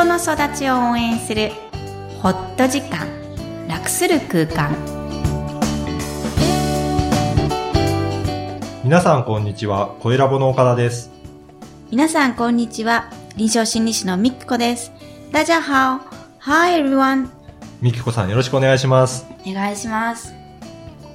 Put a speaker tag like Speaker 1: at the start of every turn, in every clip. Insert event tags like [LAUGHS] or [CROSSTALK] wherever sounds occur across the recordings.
Speaker 1: 人の育ちを応援するホット時間楽する空間
Speaker 2: 皆さんこんにちは、声ラボの岡田です。
Speaker 1: 皆さんこんにちは臨床心理士のみきこです大家好 Hi everyone
Speaker 2: みきこさんよろしくお願いします。
Speaker 1: お願いします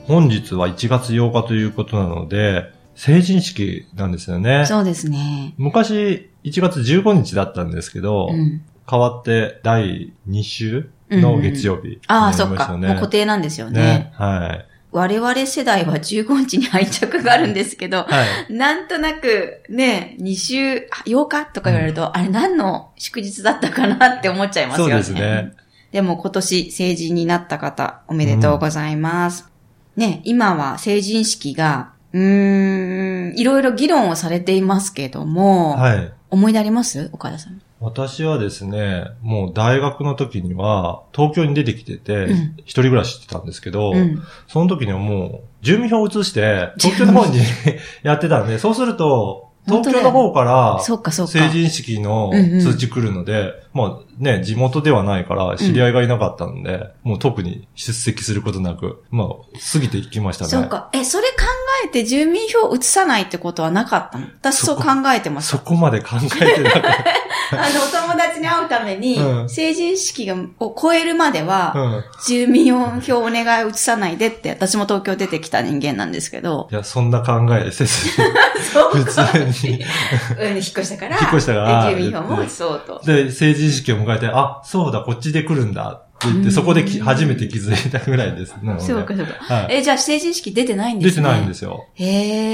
Speaker 2: 本日は1月8日ということなので、成人式なんですよね。
Speaker 1: そうですね
Speaker 2: 昔、1月15日だったんですけど、
Speaker 1: うん
Speaker 2: 変わって第2週の月曜日に
Speaker 1: ああ、そっか。もう固定なんですよね。
Speaker 2: ね。はい。
Speaker 1: 我々世代は15日に愛着があるんですけど、[LAUGHS]
Speaker 2: はい。
Speaker 1: なんとなくね、2週、あ8日とか言われると、あれ何の祝日だったかなって思っちゃいますよね。
Speaker 2: そうですね。
Speaker 1: でも今年成人になった方、おめでとうございます。ね、今は成人式が、うーん、いろいろ議論をされていますけども、
Speaker 2: はい。
Speaker 1: 思い出あります？岡田さん。
Speaker 2: 私はですね、もう大学の時には、東京に出てきてて、
Speaker 1: うん
Speaker 2: 一人暮らししてたんですけど、
Speaker 1: うん。
Speaker 2: その時にはもう、住民票を移して、東京の方に [LAUGHS] やってたんで、そうすると、東京の方から、
Speaker 1: そうかそうか。
Speaker 2: 成人式の
Speaker 1: うんうん
Speaker 2: 通知来るので、まあね、地元ではないから、知り合いがいなかったんで、もう特に出席することなく、まあ、過ぎていきましたね。
Speaker 1: そうか。え、それ考えて住民票を移さないってことはなかったの？私そう考えてます
Speaker 2: そ。こまで考えてなかった。[LAUGHS]
Speaker 1: あの、お友達に会うために、
Speaker 2: うん
Speaker 1: 成人式がを超えるまでは、
Speaker 2: うん。
Speaker 1: 住民票お願い移さないでって、私も東京出てきた人間なんですけど、
Speaker 2: いや、そんな考えせずに、[LAUGHS]
Speaker 1: そう
Speaker 2: 普通に。
Speaker 1: うん、引っ越したから、
Speaker 2: 引っ越したから
Speaker 1: で住民票も移そうと。
Speaker 2: で、成人式を迎えて、あ、そうだ、こっちで来るんだって言って、そこでき初めて気づいたぐらいです。なので
Speaker 1: そうか、そうか。
Speaker 2: はい。
Speaker 1: え、じゃあ成人式出てないんですね。
Speaker 2: 出てないんですよ。
Speaker 1: へ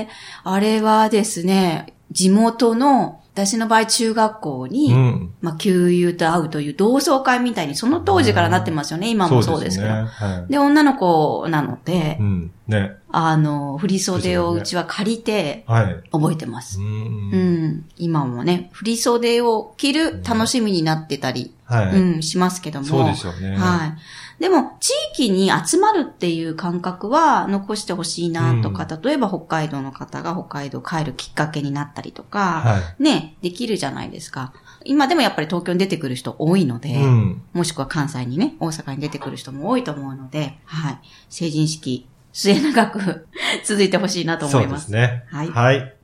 Speaker 1: え、あれはですね、地元の、私の場合中学校に、
Speaker 2: うん。
Speaker 1: まあ、給油と会うという同窓会みたいに、その当時からなってますよね。今もそうですけど。で
Speaker 2: ね。はい。
Speaker 1: 女の子なので、
Speaker 2: うん。ね。
Speaker 1: あの、振袖をうちは借りて
Speaker 2: はい。
Speaker 1: 覚えてます。
Speaker 2: う。
Speaker 1: うんん。今もね、振袖を着る楽しみになってたり、
Speaker 2: はい。
Speaker 1: うん、しますけども。
Speaker 2: そうですよね。
Speaker 1: はい。でも、地域に集まるっていう感覚は残してほしいなとか、例えば北海道の方が北海道帰るきっかけになったりとか、
Speaker 2: は
Speaker 1: ね、できるじゃないですか。今でもやっぱり東京に出てくる人多いので、
Speaker 2: い。うん。
Speaker 1: もしくは関西にね、大阪に出てくる人も多いと思うので、はい。成人式、末永く [LAUGHS] 続いてほしいなと思
Speaker 2: そ
Speaker 1: いうま。
Speaker 2: ですすね。
Speaker 1: はい
Speaker 2: はい。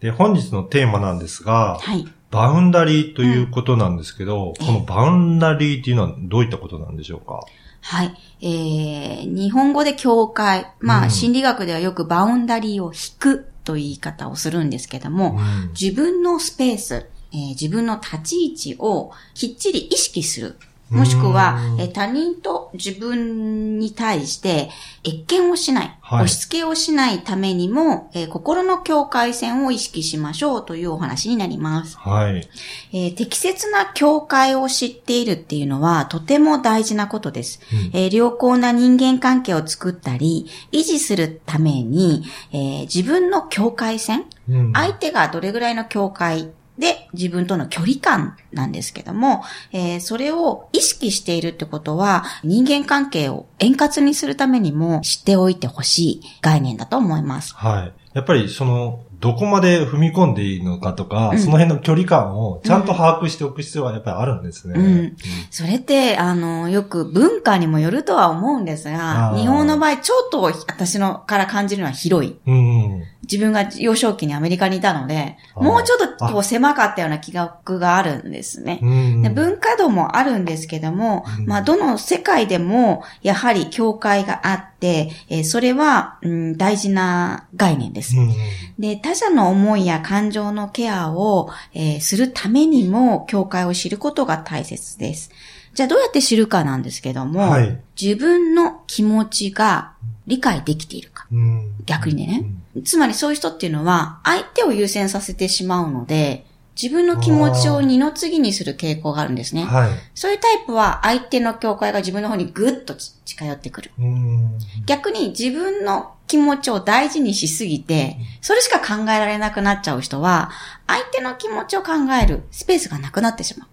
Speaker 2: で、本日のテーマなんですが、
Speaker 1: はい。
Speaker 2: boundary ということなんですけど、
Speaker 1: うん
Speaker 2: この boundary っていうのはどういったことなんでしょうか？
Speaker 1: はい。えー、日本語で境界。まあ、
Speaker 2: うん
Speaker 1: 心理学ではよく boundary を引くという言い方をするんですけども、
Speaker 2: うん
Speaker 1: 自分のスペース、えー自分の立ち位置をきっちり意識する。もしくは
Speaker 2: う、ん
Speaker 1: えー他人と自分に対して、越見をしない、
Speaker 2: はい
Speaker 1: 押し付けをしないためにも、えー心の境界線を意識しましょうというお話になります。
Speaker 2: はい。
Speaker 1: えー適切な境界を知っているっていうのはとても大事なことです。
Speaker 2: うん
Speaker 1: えー良好な人間関係を作ったり、維持するために、えー自分の境界線、
Speaker 2: うん
Speaker 1: 相手がどれぐらいの境界で自分との距離感なんですけども、えーそれを意識しているってことは人間関係を円滑にするためにも知っておいてほしい概念だと思います。
Speaker 2: はい。やっぱりその、どこまで踏み込んでいいのかとか、
Speaker 1: うん
Speaker 2: その辺の距離感をちゃんと把握しておく必要はやっぱりあるんですね。
Speaker 1: うんそれって、あの、よく文化にもよるとは思うんですが日本の場合ちょっと私のから感じるのは広い。
Speaker 2: うん。うん。
Speaker 1: 自分が幼少期にアメリカにいたので、もうちょっとこう狭かったような気覚があるんですね。
Speaker 2: うん。
Speaker 1: で文化度もあるんですけども、
Speaker 2: うん
Speaker 1: まあ、どの世界でも、やはり境界があって、えーそれは、うん、大事な概念です。
Speaker 2: うん。
Speaker 1: で、他者の思いや感情のケアを、えーするためにも、境界を知ることが大切です。じゃあ、どうやって知るかなんですけども、
Speaker 2: はい
Speaker 1: 自分の気持ちが理解できているか。
Speaker 2: うん。
Speaker 1: 逆にね。つまりそういう人っていうのは、相手を優先させてしまうので、自分の気持ちを二の次にする傾向があるんですね。
Speaker 2: はい。
Speaker 1: そういうタイプは相手の境界が自分の方にぐっと近寄ってくる。
Speaker 2: うん。
Speaker 1: 逆に自分の気持ちを大事にしすぎて、それしか考えられなくなっちゃう人は、相手の気持ちを考えるスペースがなくなってしまう。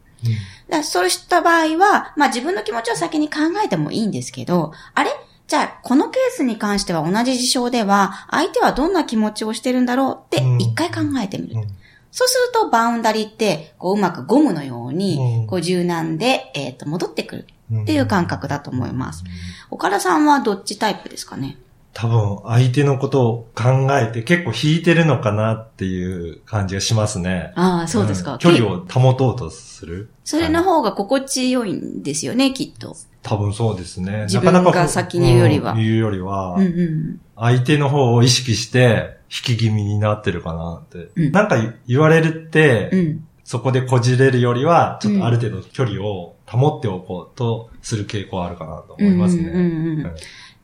Speaker 1: だそうした場合は、まあ自分の気持ちを先に考えてもいいんですけど、あれ？じゃあ、このケースに関しては同じ事象では、相手はどんな気持ちをしてるんだろうって
Speaker 2: うん
Speaker 1: 一回考えてみる。
Speaker 2: うん
Speaker 1: そうするとバウンダリって、こううまくゴムのよう
Speaker 2: う
Speaker 1: に
Speaker 2: ん、
Speaker 1: こう柔軟で、えっ、と、戻ってくる
Speaker 2: っ
Speaker 1: っていう感覚だと思います。岡田さんはどっちタイプですかね？
Speaker 2: 多分、相手のことを考えて結構引いてるのかなっていう感じがしますね。
Speaker 1: ああ、そうですか。
Speaker 2: ん距離を保とうとする。
Speaker 1: それの方が心地よいんですよね、きっと。
Speaker 2: 多分そうですね。
Speaker 1: 自分が先に言うよりは
Speaker 2: うん言うよりは、
Speaker 1: うんうん。
Speaker 2: 相手の方を意識して引き気味になってるかなって。
Speaker 1: うん
Speaker 2: なんか言われるって、
Speaker 1: うん。
Speaker 2: そこでこじれるよりは、ちょっとある程度距離を保っておこうとする傾向はあるかなと思いますね。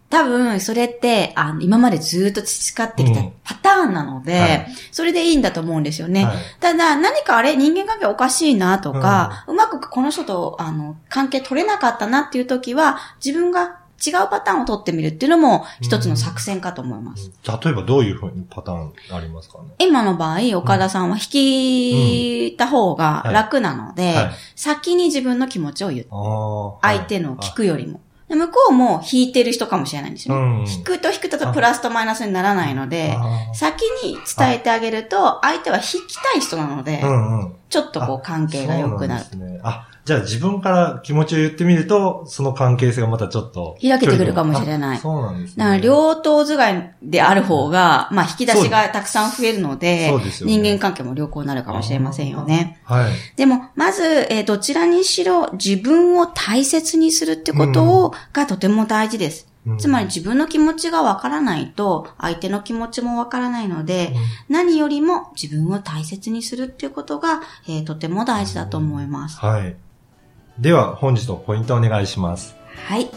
Speaker 1: 多分、それって、あの、今までずっと培ってきた
Speaker 2: うん
Speaker 1: パターンなので、
Speaker 2: はい
Speaker 1: それでいいんだと思うんですよね。
Speaker 2: はい
Speaker 1: ただ、何かあれ、人間関係おかしいなとか、うまくこの人と、あの、関係取れなかったなっていう時は、自分が違うパターンを取ってみるっていうのも、一つの作戦かと思います。
Speaker 2: 例えばどういうふうにパターンありますかね？
Speaker 1: 今の場合、岡田さんは引いた方が楽なので、
Speaker 2: はい。
Speaker 1: 先に自分の気持ちを言う。
Speaker 2: あー
Speaker 1: 相手の聞くよりも。で向こうも引いてる人かもしれないんですよね。
Speaker 2: うん
Speaker 1: 引くと引くとプラスとマイナスにならないので、先に伝えてあげると、相手は引きたい人なので、
Speaker 2: うんうん。
Speaker 1: ちょっとこう関係が良くなる。
Speaker 2: そうですね。あ、じゃあ自分から気持ちを言ってみると、その関係性がまたちょっと。
Speaker 1: 開けてくるかもしれない
Speaker 2: あそうなんですね。
Speaker 1: だから両頭使いである方が、まあ引き出しがたくさん増えるので
Speaker 2: そうですよね
Speaker 1: 人間関係も良好になるかもしれませんよね。
Speaker 2: はい。
Speaker 1: でも、まず、えーどちらにしろ自分を大切にするってことを、がとても大事です。
Speaker 2: うん
Speaker 1: つまり自分の気持ちがわからないと、相手の気持ちもわからないので、何よりも自分を大切にするっていうことが、えーとても大事だと思います。
Speaker 2: はい。では、本日のポイントをお願いします。
Speaker 1: はい。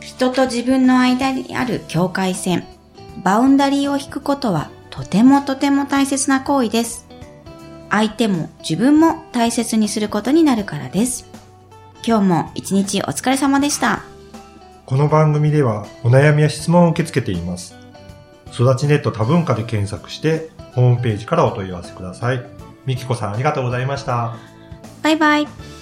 Speaker 1: 人と自分の間にある境界線、バウンダリーを引くことはとてもとても大切な行為です。相手も自分も大切にすることになるからです。今日も一日お疲れ様でした。
Speaker 2: この番組ではお悩みや質問を受け付けています。育ちネット多文化で検索して、ホームページからお問い合わせください。みきこさんありがとうございました。
Speaker 1: バイバイ。